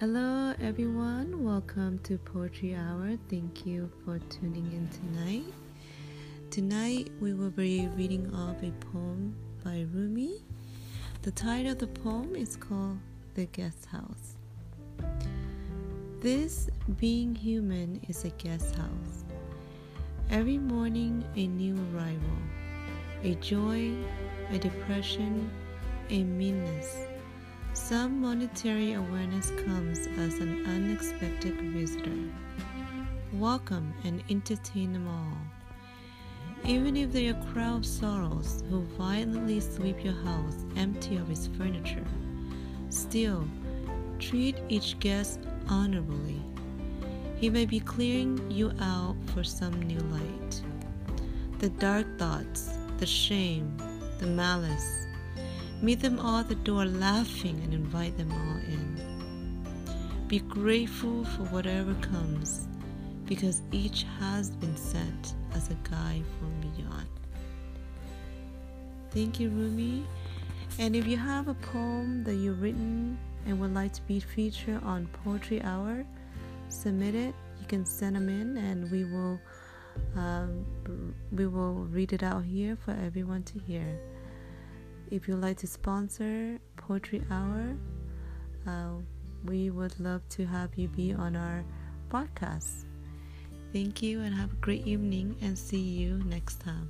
Hello, everyone. Welcome to Poetry Hour. Thank you for tuning in tonight. Tonight, we will be reading off a poem by Rumi. The title of the poem is called The Guest House. This being human is a guest house. Every morning, a new arrival, a joy, a depression, a meanness some monetary awareness comes as an unexpected visitor. Welcome and entertain them all. Even if they are a crowd of sorrows who violently sweep your house empty of its furniture, still treat each guest honorably. He may be clearing you out for some new light. The dark thoughts, the shame, the malice, Meet them all at the door laughing and invite them all in. Be grateful for whatever comes because each has been sent as a guide from beyond. Thank you, Rumi. And if you have a poem that you've written and would like to be featured on Poetry Hour, submit it. You can send them in, and we will um, we will read it out here for everyone to hear. If you'd like to sponsor Poetry Hour, uh, we would love to have you be on our podcast. Thank you and have a great evening and see you next time.